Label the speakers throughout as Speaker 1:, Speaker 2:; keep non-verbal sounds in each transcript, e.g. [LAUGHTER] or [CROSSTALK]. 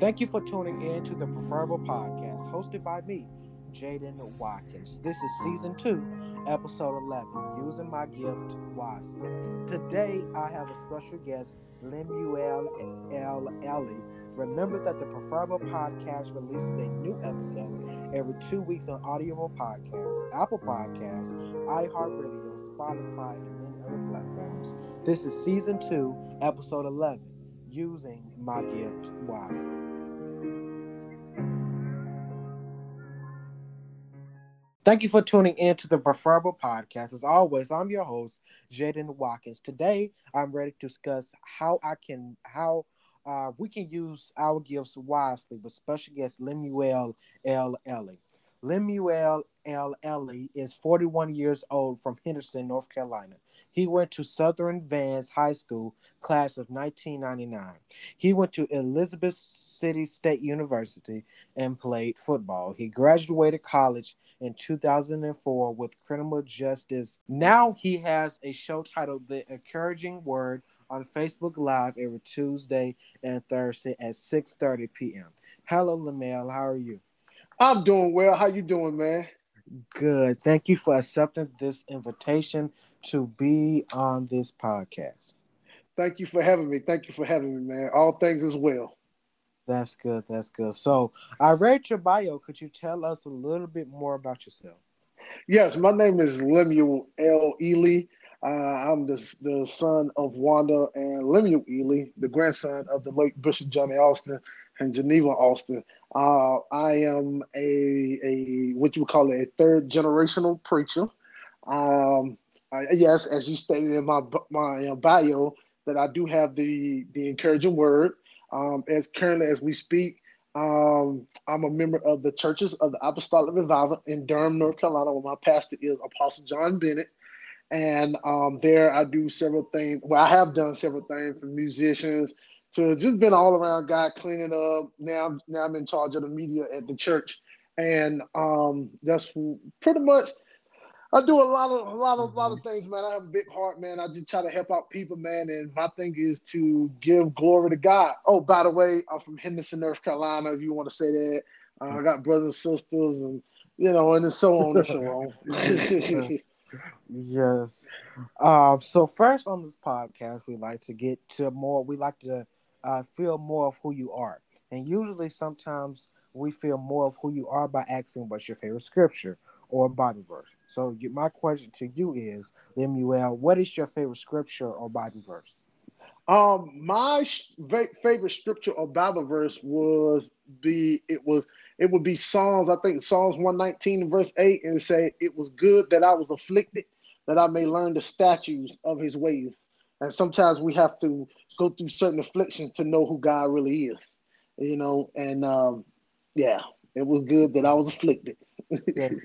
Speaker 1: Thank you for tuning in to the Preferable Podcast, hosted by me, Jaden Watkins. This is season two, episode 11, Using My Gift Wisely. Today, I have a special guest, Lemuel L. Eley. Remember that the Preferable Podcast releases a new episode every two weeks on Audible Podcasts, Apple Podcasts, iHeartRadio, Spotify, and many other platforms. This is season two, episode 11, Using My Gift Wisely. Thank you for tuning in to the Preferable Podcast. As always, I'm your host, Jaden Watkins. Today, I'm ready to discuss how I can how uh, we can use our gifts wisely with special guest Lemuel L. Eley. Lemuel L. Eley is 41 years old from Henderson, North Carolina. He went to Southern Vance High School, class of 1999. He went to Elizabeth City State University and played football. He graduated college in 2004 with criminal justice. Now he has a show titled The Encouraging Word on Facebook Live every Tuesday and Thursday at 6:30 p.m. Hello, Lamel. How are you?
Speaker 2: I'm doing well. How you doing, man?
Speaker 1: Good. Thank you for accepting this invitation to be on this podcast.
Speaker 2: Thank you for having me. Thank you for having me, man. All things as well.
Speaker 1: That's good. That's good. So I read your bio. Could you tell us a little bit more about yourself?
Speaker 2: Yes, my name is Lemuel L. Eley. Uh, I'm the, the son of Wanda and Lemuel Eley, the grandson of the late Bishop Johnny Austin and Geneva Austin. Uh, I am a, a what you would call it, a third generational preacher. Um, I, yes, as you stated in my my uh, bio, that I do have the the encouraging word. Um, as currently as we speak, um, I'm a member of the Churches of the Apostolic Revival in Durham, North Carolina, where my pastor is Apostle John Bennett. And um, there I do several things. Well, I have done several things for musicians to just been all around guy cleaning up. Now, now I'm in charge of the media at the church, and um, that's pretty much I do a lot of a lot of a lot of mm-hmm. things, man. I have a big heart, man. I just try to help out people, man. And my thing is to give glory to God. Oh, by the way, I'm from Henderson, North Carolina. If you want to say that, uh, I got brothers and sisters, and you know, and so on and so [LAUGHS] on. [LAUGHS]
Speaker 1: yes. [LAUGHS] Um. So first on this podcast, we like to get to more. We like to uh, feel more of who you are, and usually, sometimes we feel more of who you are by asking what's your favorite scripture or Bible verse. So you, my question to you is, Lemuel, what is your favorite scripture or Bible verse?
Speaker 2: Um, my sh- favorite scripture or Bible verse was the it was it would be Psalms. I think Psalms one nineteen verse eight, and say it was good that I was afflicted, that I may learn the statutes of His ways. And sometimes we have to go through certain afflictions to know who God really is, you know. And um, yeah, it was good that I was afflicted. [LAUGHS]
Speaker 1: yes.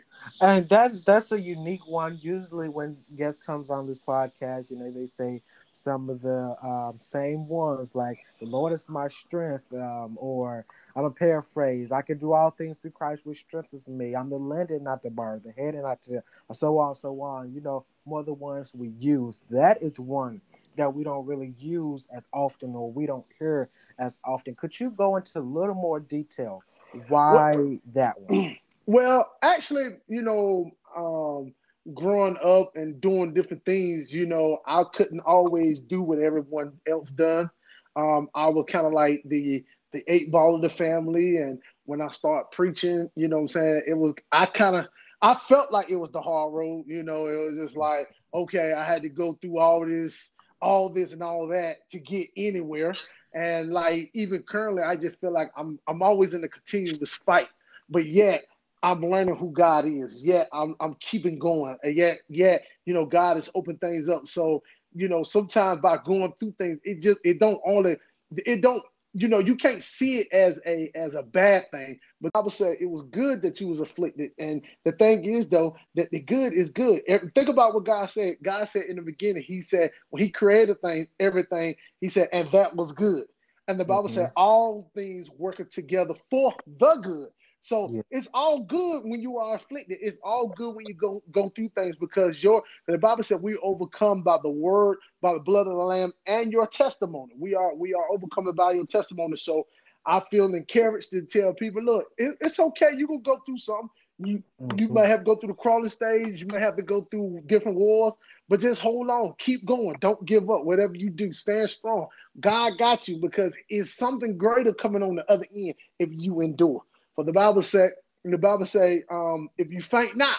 Speaker 1: And that's that's a unique one. Usually, when guest comes on this podcast, you know they say some of the um, same ones, like "The Lord is my strength," um, or I'm a paraphrase. I can do all things through Christ, which strengthens me. I'm the lender, not the borrower, the head, and not the so on, so on. You know, more the ones we use. That is one that we don't really use as often, or we don't hear as often. Could you go into a little more detail why well, that one? [CLEARS THROAT]
Speaker 2: Well, actually, you know, um, growing up and doing different things, you know, I couldn't always do what everyone else done. Um, I was kind of like the the eight ball of the family, and when I start preaching, you know, I'm saying it was I kind of I felt like it was the hard road. You know, it was just like okay, I had to go through all this, all this, and all that to get anywhere. And like even currently, I just feel like I'm I'm always in a continuous fight, but yet I'm learning who God is. Yet I'm I'm keeping going. And yet, yet, you know, God has opened things up. So, you know, sometimes by going through things, it just it don't only it don't you know you can't see it as a as a bad thing but i would say it was good that you was afflicted. And the thing is though that the good is good. Think about what god said. God said in the beginning he said when he created things everything he said and that was good. And the bible mm-hmm. said all things working together for the good so yeah. it's all good when you are afflicted. It's all good when you go go through things because your the Bible said we overcome by the word, by the blood of the Lamb, and your testimony. We are we are overcome by your testimony. So I feel encouraged to tell people, look, it, it's okay. You can go through something. You mm-hmm. you might have to go through the crawling stage. You might have to go through different wars, but just hold on, keep going. Don't give up. Whatever you do, stand strong. God got you because it's something greater coming on the other end if you endure. For the Bible said, the Bible say, um, if you faint not,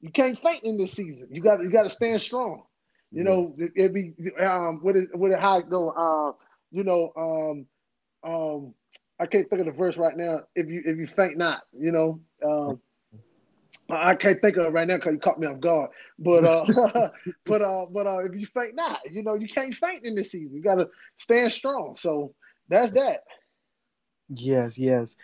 Speaker 2: you can't faint in this season. You got you got to stand strong. You know, it, it be um, what is what how it go? Uh, you know, um, um, I can't think of the verse right now. If you if you faint not, you know, um, I can't think of it right now because you caught me off guard. But uh, [LAUGHS] but uh, but uh, if you faint not, you know, you can't faint in this season. You got to stand strong. So that's that.
Speaker 1: Yes, yes.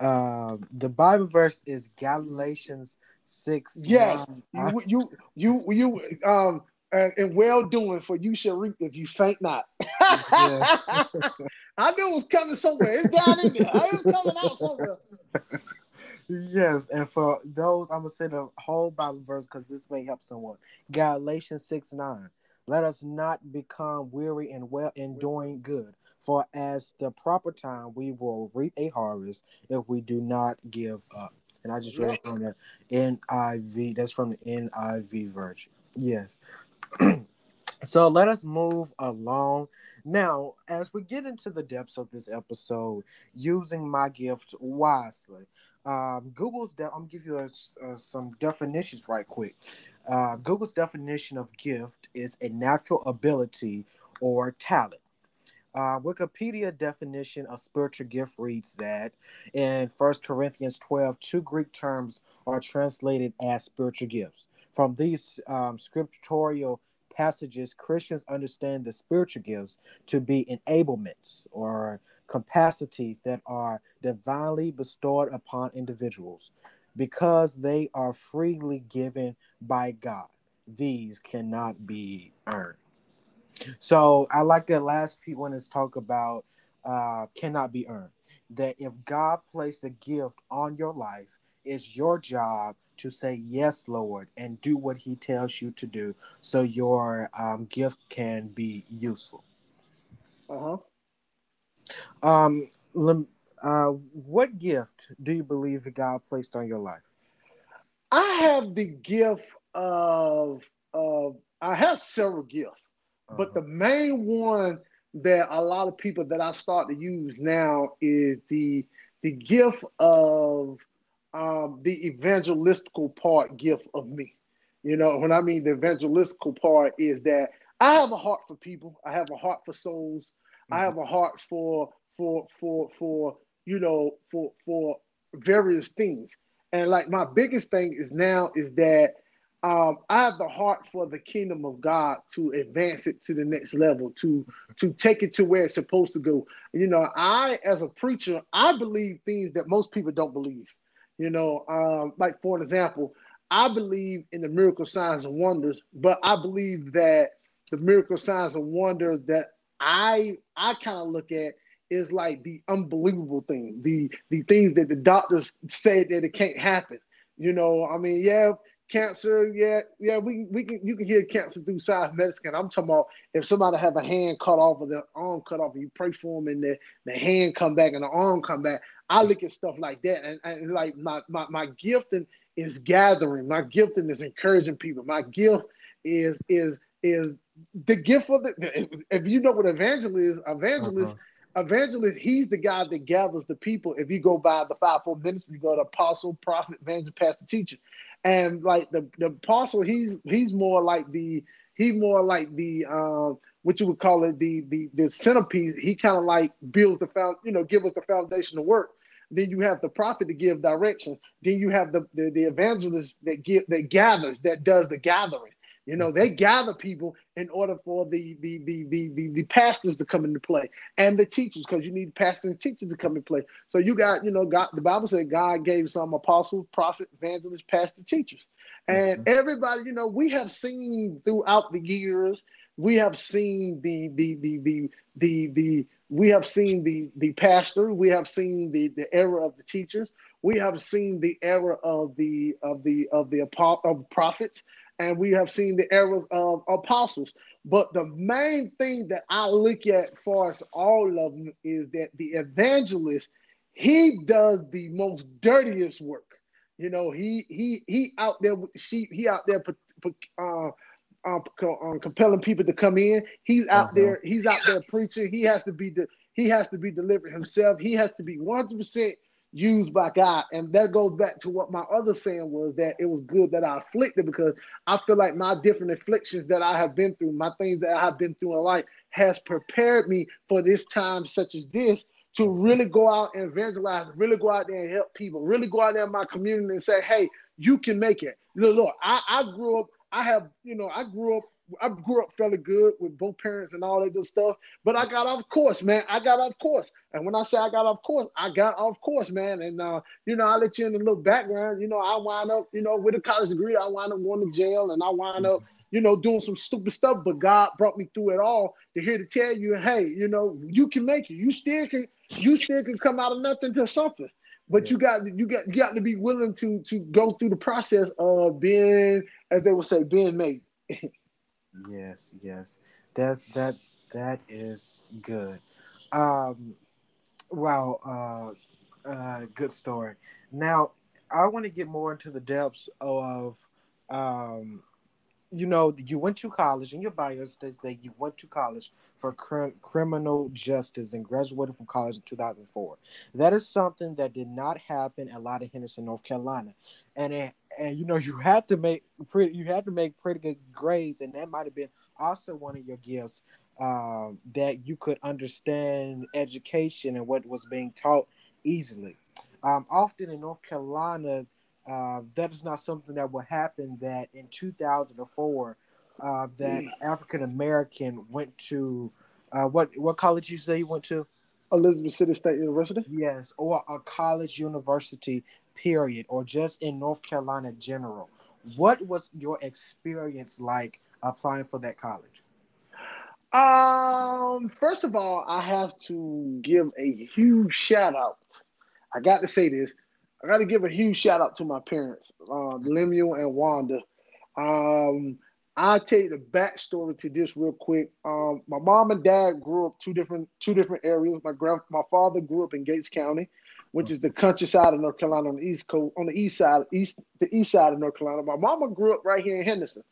Speaker 1: Uh, the Bible verse is Galatians six.
Speaker 2: Yes, you, you you you um and, and, well doing for you shall reap if you faint not. [LAUGHS] I knew it was coming somewhere. It's down in there. It's coming out somewhere.
Speaker 1: Yes, and for those, I'm gonna say the whole Bible verse because this may help someone. Galatians six nine. Let us not become weary and well in doing good, for as the proper time we will reap a harvest if we do not give up. And I just read from the NIV. That's from the NIV version. Yes. [CLEARS THROAT] so let us move along. Now, as we get into the depths of this episode, using my gift wisely, um, Google's de- I'm gonna give you a, uh, some definitions right quick. Uh, Google's definition of gift is a natural ability or talent. Uh, Wikipedia definition of spiritual gift reads that in First Corinthians 12, two Greek terms are translated as spiritual gifts. From these um, scriptural passages, Christians understand the spiritual gifts to be enablements or capacities that are divinely bestowed upon individuals because they are freely given by God. These cannot be earned. So I like that last when it's talk about uh, cannot be earned. That if God placed a gift on your life, it's your job to say yes, Lord, and do what He tells you to do, so your um, gift can be useful.
Speaker 2: Uh
Speaker 1: huh. Um, uh, what gift do you believe that God placed on your life?
Speaker 2: I have the gift of of I have several gifts. But uh-huh. the main one that a lot of people that I start to use now is the the gift of um, the evangelistical part gift of me. You know, when I mean the evangelistical part is that I have a heart for people. I have a heart for souls. Mm-hmm. I have a heart for for for for you know for for various things. And like my biggest thing is now is that um, I have the heart for the kingdom of God to advance it to the next level, to to take it to where it's supposed to go. You know, I as a preacher, I believe things that most people don't believe. You know, um, like for an example, I believe in the miracle signs and wonders, but I believe that the miracle signs and wonders that I I kind of look at is like the unbelievable thing, the the things that the doctors say that it can't happen. You know, I mean, yeah, cancer, yeah, yeah, we we can you can hear cancer through science medicine. I'm talking about if somebody have a hand cut off or their arm cut off, and you pray for them and the, the hand come back and the arm come back. I look at stuff like that, and, and like my my my gifting is gathering. My gifting is encouraging people. My gift is is is the gift of the. If you know what evangelist is, evangelist. Uh-huh. Evangelist, he's the guy that gathers the people. If you go by the fivefold ministry, you go to apostle, prophet, evangelist, pastor, teacher and like the the apostle, he's he's more like the he more like the um what you would call it the the the centerpiece. He kind of like builds the found you know give us the foundation to work. Then you have the prophet to give direction. Then you have the the, the evangelist that give that gathers that does the gathering. You know, they gather people in order for the the the the the, the pastors to come into play and the teachers, because you need pastors and teachers to come into play. So you got, you know, God, the Bible said God gave some apostles, prophets, evangelists, pastors, teachers. And mm-hmm. everybody, you know, we have seen throughout the years, we have seen the the the the the the we have seen the the pastor, we have seen the the era of the teachers, we have seen the era of the of the of the of prophets and we have seen the errors of apostles. But the main thing that I look at for us all of them is that the evangelist, he does the most dirtiest work. You know, he he he out there with sheep. He out there uh, um, um, compelling people to come in. He's out uh-huh. there. He's out there preaching. He has to be the. He has to be delivered himself. He has to be one hundred percent used by God. And that goes back to what my other saying was that it was good that I afflicted because I feel like my different afflictions that I have been through, my things that I have been through in life, has prepared me for this time such as this to really go out and evangelize, really go out there and help people, really go out there in my community and say, hey, you can make it. Look, look I, I grew up, I have, you know, I grew up I grew up fairly good with both parents and all that good stuff. But I got off course, man. I got off course. And when I say I got off course, I got off course, man. And uh, you know, I'll let you in a little background. You know, I wind up, you know, with a college degree, I wind up going to jail and I wind up, you know, doing some stupid stuff. But God brought me through it all to here to tell you, hey, you know, you can make it. You still can, you still can come out of nothing to something but yeah. you got you got you got to be willing to to go through the process of being, as they would say, being made. [LAUGHS]
Speaker 1: Yes, yes. That's that's that is good. Um wow, uh uh good story. Now I want to get more into the depths of um you know, you went to college, in your bio states that you went to college for cr- criminal justice and graduated from college in 2004. That is something that did not happen a lot of Henderson, North Carolina, and it, and you know you had to make pretty you had to make pretty good grades, and that might have been also one of your gifts um, that you could understand education and what was being taught easily. Um, often in North Carolina uh, that is not something that would happen. That in 2004, uh, that mm. African American went to uh, what what college you say you went to?
Speaker 2: Elizabeth City State University.
Speaker 1: Yes, or a college university. Period, or just in North Carolina general. What was your experience like applying for that college?
Speaker 2: Um, first of all, I have to give a huge shout out. I got to say this I got to give a huge shout out to my parents, uh, Lemuel and Wanda. Um, I'll tell you the backstory to this real quick. Um, my mom and dad grew up two different two different areas. My grand my father grew up in Gates County, which is the countryside of North Carolina on the east coast, on the east side, east the east side of North Carolina. My mama grew up right here in Henderson.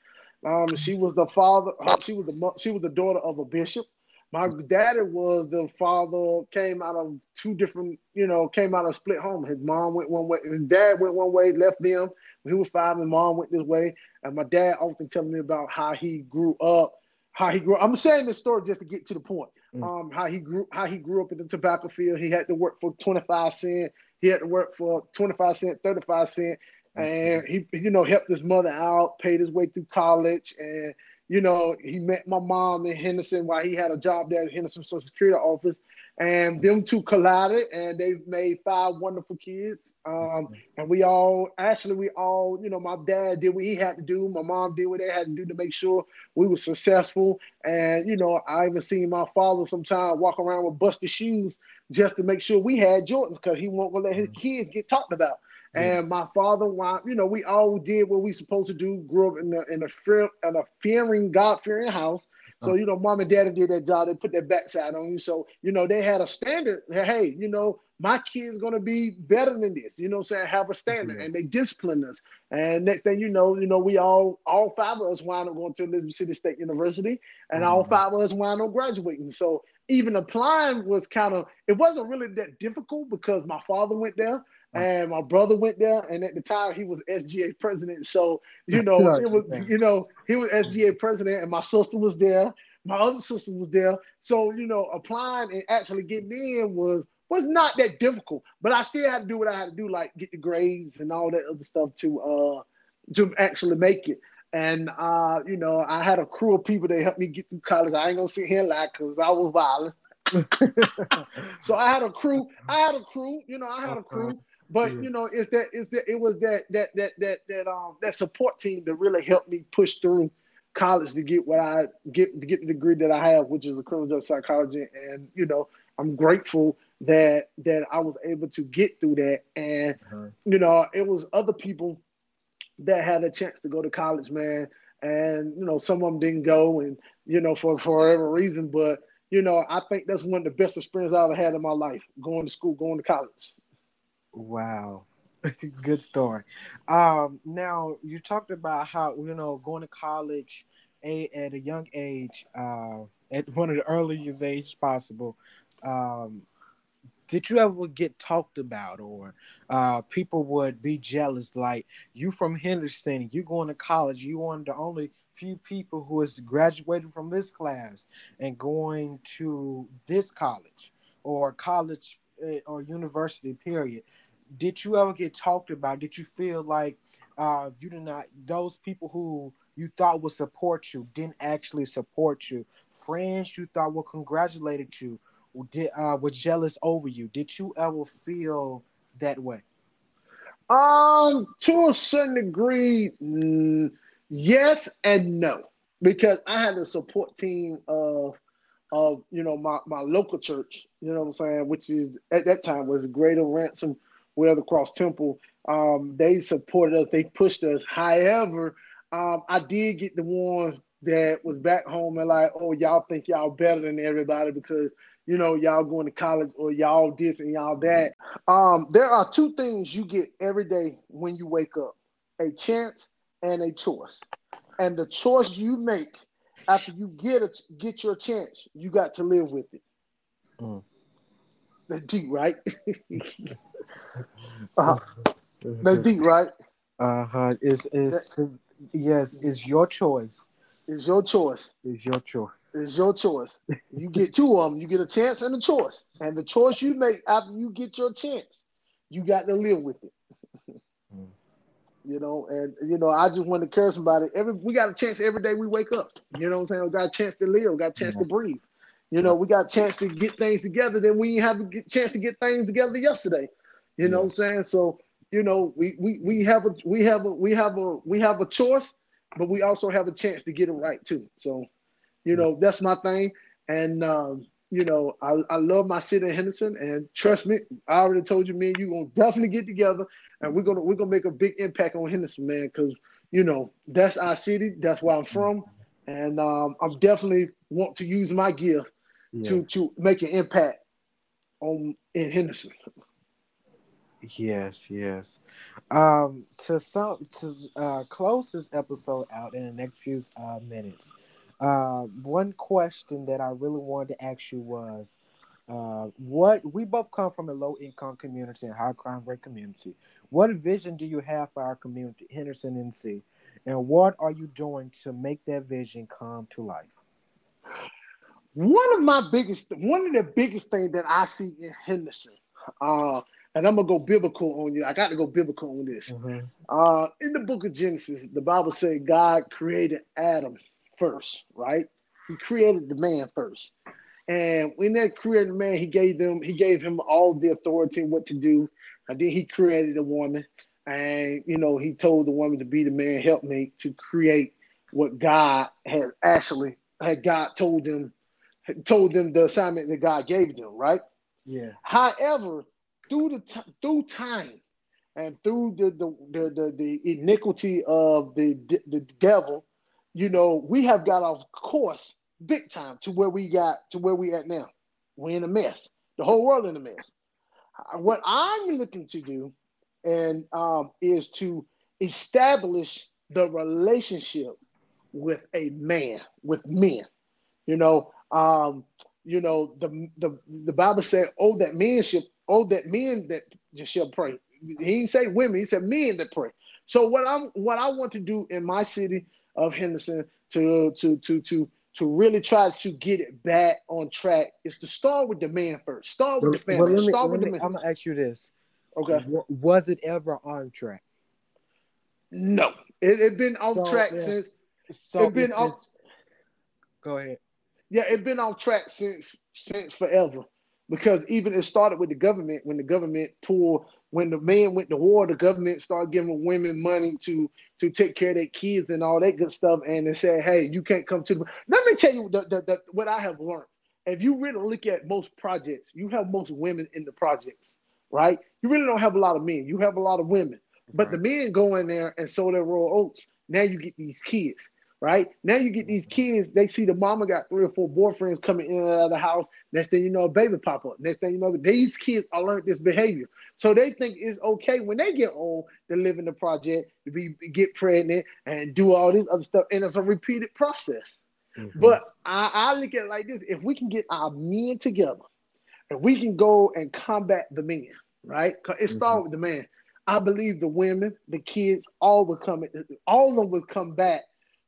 Speaker 2: Um, she was the father. She was the she was the daughter of a bishop. My daddy was the father, came out of two different, you know, came out of split home. His mom went one way, his dad went one way, left them when he was five, and mom went this way. And my dad often telling me about how he grew up, how he grew up. I'm saying this story just to get to the point. Mm. Um, how he grew, how he grew up in the tobacco field. He had to work for 25 cent. He had to work for 25 cent, 35 cent. Mm-hmm. And he, you know, helped his mother out, paid his way through college, and you know, he met my mom in Henderson while he had a job there at Henderson Social Security office. And them two collided and they made five wonderful kids. Um, and we all, actually, we all, you know, my dad did what he had to do. My mom did what they had to do to make sure we were successful. And, you know, I even seen my father sometimes walk around with busted shoes just to make sure we had Jordans because he won't let his kids get talked about. And my father, you know, we all did what we supposed to do. Grew up in a in a fear in a fearing, God fearing house. So you know, mom and daddy did that job. They put their backside on you. So you know, they had a standard. Hey, you know, my kid's gonna be better than this. You know, what I'm saying have a standard, and they discipline us. And next thing you know, you know, we all all five of us wound up going to Elizabeth City State University, and mm-hmm. all five of us wound up graduating. So even applying was kind of it wasn't really that difficult because my father went there and my brother went there, and at the time he was SGA president. So you know, it was you know he was SGA president, and my sister was there. My other sister was there. So you know, applying and actually getting in was was not that difficult. But I still had to do what I had to do, like get the grades and all that other stuff to uh to actually make it. And uh, you know, I had a crew of people that helped me get through college. I ain't gonna sit here like because I was violent. [LAUGHS] [LAUGHS] so I had a crew. I had a crew. You know, I had a crew. But yeah. you know, it's that it's that it was that that that that that um that support team that really helped me push through college to get what I get to get the degree that I have, which is a criminal justice psychology. And you know, I'm grateful that that I was able to get through that. And uh-huh. you know, it was other people that had a chance to go to college, man. and you know some of them didn't go, and you know for for whatever reason. But you know, I think that's one of the best experiences I ever had in my life, going to school, going to college.
Speaker 1: Wow. [LAUGHS] Good story. Um, now you talked about how you know going to college a, at a young age, uh, at one of the earliest age possible. Um, did you ever get talked about or uh, people would be jealous like you from henderson you going to college you one of the only few people who has graduated from this class and going to this college or college eh, or university period did you ever get talked about did you feel like uh, you did not those people who you thought would support you didn't actually support you friends you thought would congratulated you did uh was jealous over you. Did you ever feel that way?
Speaker 2: Um, to a certain degree, mm, yes and no, because I had a support team of of you know my my local church. You know what I'm saying, which is at that time was Greater Ransom Weather Cross Temple. Um, they supported us. They pushed us. However, um, I did get the ones that was back home and like, oh, y'all think y'all better than everybody because you know, y'all going to college or y'all this and y'all that. Um, there are two things you get every day when you wake up a chance and a choice. And the choice you make after you get it, get your chance, you got to live with it. Mm. That's [LAUGHS] deep, right? uh-huh. That's deep, right?
Speaker 1: Uh huh. Is is yes? Is your choice?
Speaker 2: Is your choice?
Speaker 1: Is your choice?
Speaker 2: It's your choice. You get two of them. You get a chance and a choice. And the choice you make after you get your chance, you got to live with it. mm. You know, and you know, I just want to encourage somebody. Every we got a chance every day we wake up. You know what I'm saying? We got a chance to live, got a chance to breathe. You know, we got a chance to get things together. Then we have a chance to get things together yesterday. You know what I'm saying? So, you know, we we we have a we have a we have a we have a choice, but we also have a chance to get it right too. So you know, that's my thing. And um, you know, I, I love my city in Henderson, and trust me, I already told you, man, you're gonna definitely get together, and we're gonna we're gonna make a big impact on Henderson, man, because you know that's our city, that's where I'm from, and um, I'm definitely want to use my gear yeah. to to make an impact on in Henderson.
Speaker 1: Yes, yes. Um, to some to uh, close this episode out in the next few uh, minutes, uh, one question that I really wanted to ask you was, uh, what we both come from a low income community and high crime rate community. What vision do you have for our community, Henderson NC, and what are you doing to make that vision come to life?
Speaker 2: One of my biggest, one of the biggest things that I see in Henderson, uh, and I'm gonna go biblical on you. I got to go biblical on this. Mm-hmm. Uh, in the book of Genesis, the Bible said God created Adam first, right? He created the man first. And when that created man, he gave them, he gave him all the authority and what to do. And then he created a woman. And you know, he told the woman to be the man, help me to create what God had actually had God told them, told them the assignment that God gave them, right?
Speaker 1: Yeah.
Speaker 2: However, through the t- through time and through the the, the the the iniquity of the the devil, you know, we have got off course big time to where we got to where we at now. We're in a mess. The whole world in a mess. What I'm looking to do, and um, is to establish the relationship with a man, with men. You know, um, you know, the the the Bible said, "Oh, that men should, oh, that men that shall pray." He didn't say women; he said men that pray. So what I'm, what I want to do in my city of Henderson to to to to to really try to get it back on track is to start with the man first. Start with the family. Well, me, start with
Speaker 1: me,
Speaker 2: the man.
Speaker 1: I'm gonna ask you this.
Speaker 2: Okay.
Speaker 1: Was it ever on track?
Speaker 2: No, it had been off so, track yeah. since. So it been off.
Speaker 1: Go ahead.
Speaker 2: Yeah, it's been off track since since forever, because even it started with the government when the government pulled when the men went to war, the government started giving women money to to take care of their kids and all that good stuff. And they said, hey, you can't come to the. Let me tell you the, the, the, what I have learned. If you really look at most projects, you have most women in the projects, right? You really don't have a lot of men. You have a lot of women. But right. the men go in there and sow their royal oats. Now you get these kids. Right? Now you get these kids, they see the mama got three or four boyfriends coming in and out of the house. Next thing you know, a baby pop up. Next thing you know, these kids are learning this behavior. So they think it's okay when they get old to live in the project, to be get pregnant and do all this other stuff. And it's a repeated process. Mm-hmm. But I, I look at it like this: if we can get our men together, and we can go and combat the men, right? It starts mm-hmm. with the man. I believe the women, the kids, all will come. All of them will come back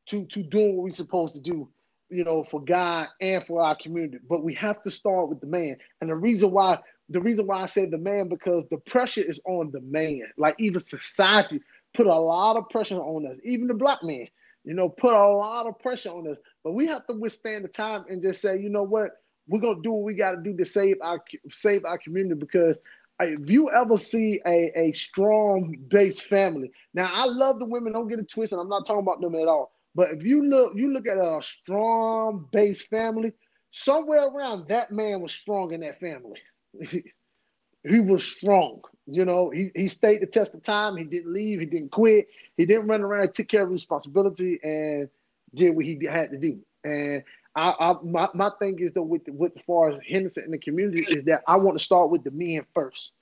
Speaker 2: to to doing what we're supposed to do, you know, for God and for our community. But we have to start with the man. And the reason why the reason why I say the man because the pressure is on the man. Like even society put a lot of pressure on us. Even the black man, you know, put a lot of pressure on us. But we have to withstand the time and just say, you know what, we're gonna do what we got to do to save our save our community because uh, if you ever see a, a strong based family, now I love the women, don't get it twisted. I'm not talking about them at all. But if you look, you look at a strong based family, somewhere around that man was strong in that family. [LAUGHS] he was strong. You know, he, he stayed the test of time. He didn't leave. He didn't quit. He didn't run around. Took care of responsibility and did what he had to do. And I, I my, my thing is though with with as far as Henderson in the community is that I want to start with the men first,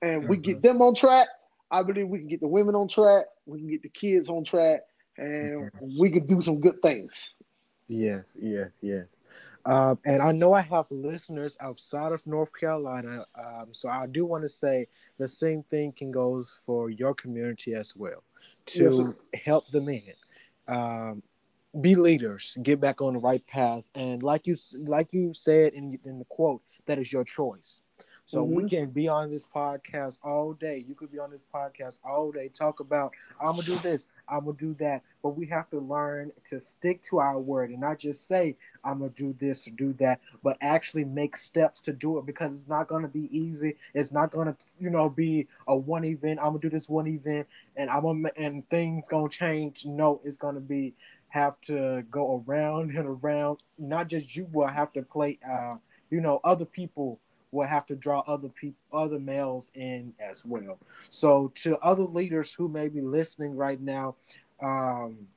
Speaker 2: and mm-hmm. we get them on track. I believe we can get the women on track. We can get the kids on track, and we can do some good things.
Speaker 1: Yes, yes, yes. Um, and I know I have listeners outside of North Carolina, um, so I do want to say the same thing can goes for your community as well to yes, help the men, um, be leaders, get back on the right path, and like you like you said in in the quote, that is your choice. So mm-hmm. we can be on this podcast all day. You could be on this podcast all day, talk about I'm gonna do this, I'm gonna do that. But we have to learn to stick to our word and not just say I'm gonna do this or do that, but actually make steps to do it because it's not gonna be easy. It's not gonna, you know, be a one event. I'm gonna do this one event and I'm gonna and things gonna change. No, it's gonna be have to go around and around. Not just you will have to play uh, you know, other people will have to draw other people, other males in as well. So to other leaders who may be listening right now, um,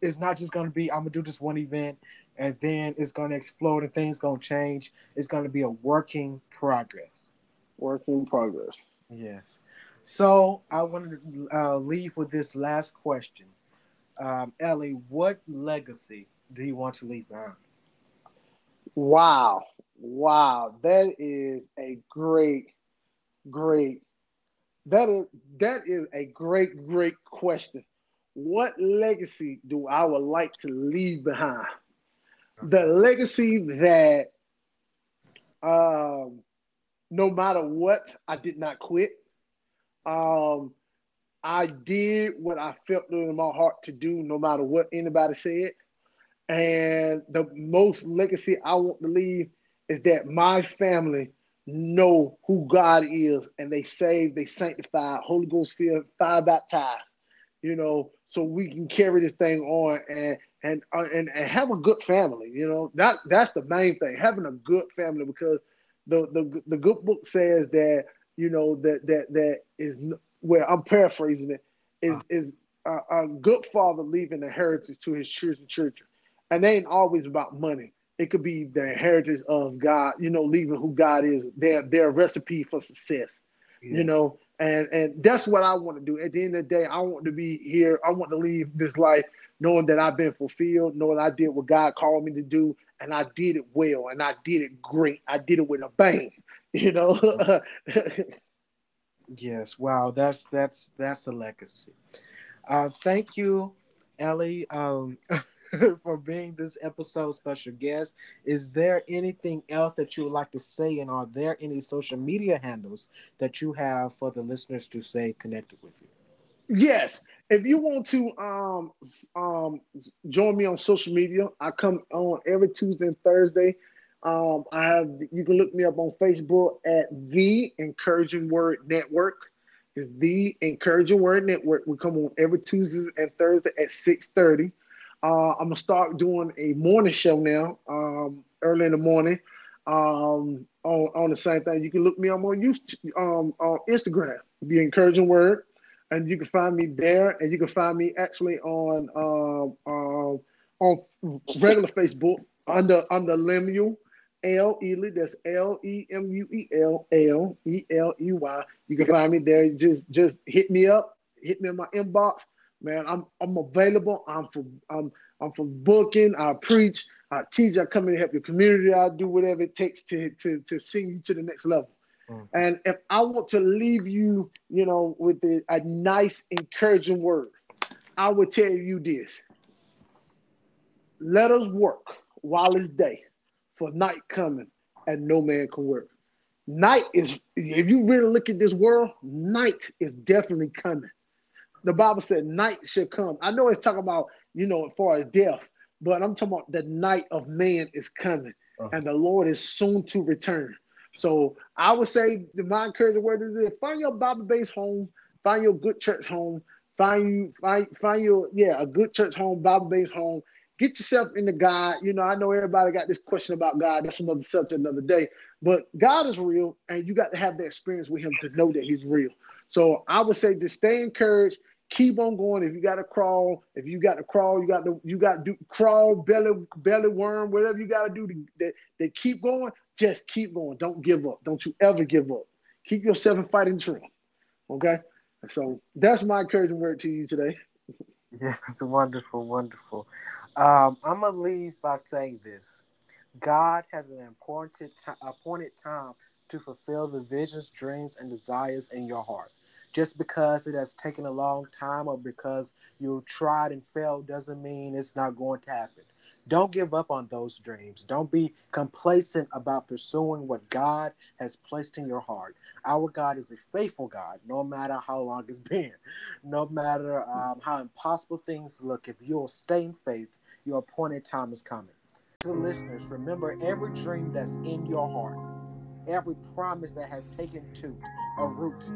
Speaker 1: it's not just going to be I'm gonna do this one event and then it's going to explode and things going to change. It's going to be a working progress.
Speaker 2: Working progress.
Speaker 1: Yes. So I wanted to uh, leave with this last question. Um, Eley, what legacy do you want to leave behind?
Speaker 2: Wow. Wow, that is a great, great. That is that is a great, great question. What legacy do I would like to leave behind? The legacy that um, no matter what, I did not quit. Um, I did what I felt in my heart to do, no matter what anybody said. And the most legacy I want to leave is that my family know who God is and they saved, they sanctified, Holy Ghost filled, fire baptized, you know, so we can carry this thing on and and uh, and, and have a good family, you know. That that's the main thing, having a good family because the the, the good book says that you know that that that is where I'm paraphrasing it is is a, a good father leaving a heritage to his children children, and they ain't always about money. It could be the inheritance of God, you know, leaving who God is, their their recipe for success. Yeah. You know, and and that's what I want to do. At the end of the day, I want to be here. I want to leave this life knowing that I've been fulfilled, knowing I did what God called me to do, and I did it well, and I did it great. I did it with a bang. [LAUGHS] You know. [LAUGHS]
Speaker 1: yes. Wow. That's that's that's a legacy. Uh, thank you, Eley. Um, [LAUGHS] [LAUGHS] for being this episode special guest. Is there anything else that you would like to say? And are there any social media handles that you have for the listeners to stay connected with you?
Speaker 2: Yes. If you want to um, um, join me on social media, I come on every Tuesday and Thursday. Um, I have you can look me up on Facebook at the Encouraging Word Network. It's the Encouraging Word Network. We come on every Tuesday and Thursday at 6:30. Uh, I'm gonna start doing a morning show now, um, early in the morning. Um, on, on the same thing, you can look me up on YouTube, um, on Instagram, the encouraging word, and you can find me there, and you can find me actually on um, um, on regular Facebook under under Lemuel L. That's L E M U E L L E L E Y. You can find me there. Just just hit me up. Hit me in my inbox, man. I'm I'm available. I'm for I'm I'm for booking. I preach. I teach. I come in and help your community. I do whatever it takes to to to sing you to the next level. Mm. And if I want to leave you, you know, with a, a nice, encouraging word, I would tell you this. Let us work while it's day, for night coming, and no man can work. Night is, if you really look at this world, night is definitely coming. The Bible said night should come. I know it's talking about, you know, as far as death, but I'm talking about the night of man is coming, uh-huh. and the Lord is soon to return. So I would say the my encouraging word is this, find your Bible based home, find your good church home, find you find find your yeah, a good church home, Bible based home. Get yourself into God. You know, I know everybody got this question about God. That's another subject another day. But God is real, and you got to have the experience with him to know that he's real. So I would say just stay encouraged, keep on going. If you got to crawl, if you got to crawl, you got to you got to do crawl, belly belly worm, whatever you got to do to, that keep going. Just keep going. Don't give up. Don't you ever give up. Keep yourself in fighting true. Okay. So that's my encouraging word to you today. [LAUGHS]
Speaker 1: Yes, wonderful, wonderful. Um, I'm gonna leave by saying this: God has an appointed t- appointed time to fulfill the visions, dreams, and desires in your heart. Just because it has taken a long time or because you tried and failed doesn't mean it's not going to happen. Don't give up on those dreams. Don't be complacent about pursuing what God has placed in your heart. Our God is a faithful God, no matter how long it's [LAUGHS] been, no matter um, how impossible things look. If you'll stay in faith, your appointed time is coming. To listeners, remember every dream that's in your heart, every promise that has taken to a root.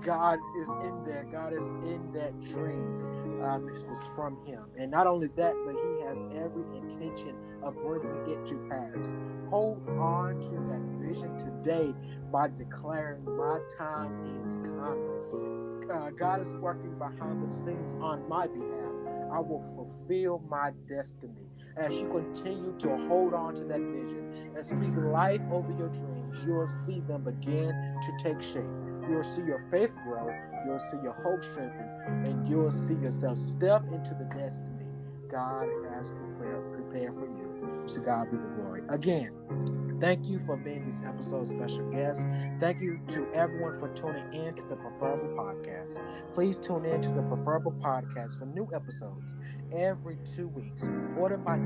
Speaker 1: God is in there. God is in that dream um, was from him. And not only that, but he has every intention of bringing it to pass. Hold on to that vision today by declaring, My time is coming. Uh, God is working behind the scenes on my behalf. I will fulfill my destiny. As you continue to hold on to that vision and speak life over your dreams, you will see them begin to take shape. You will see your faith grow you'll see your hope strengthen, and you'll see yourself step into the destiny God has prepared, prepared for you. To God be the glory. Again, Thank you for being this episode's special guest. Thank you to everyone for tuning in to the Preferable Podcast. Please tune in to the Preferable Podcast for new episodes every two weeks. Order my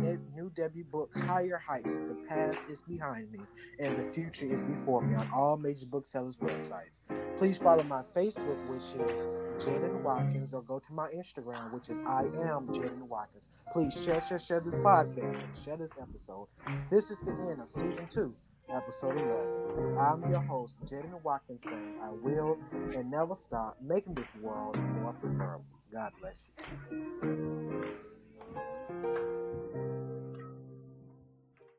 Speaker 1: debut book, Higher Heights The Past is Behind Me and the Future is Before Me, on all major booksellers' websites. Please follow my Facebook, which is Jaden Watkins, or go to my Instagram, which is I am Jaden Watkins. Please share, share, share this podcast and share this episode. This is the end of season two episode 11. I'm your host, Jaden Watkinson. I will and never stop making this world more preferable. God bless you.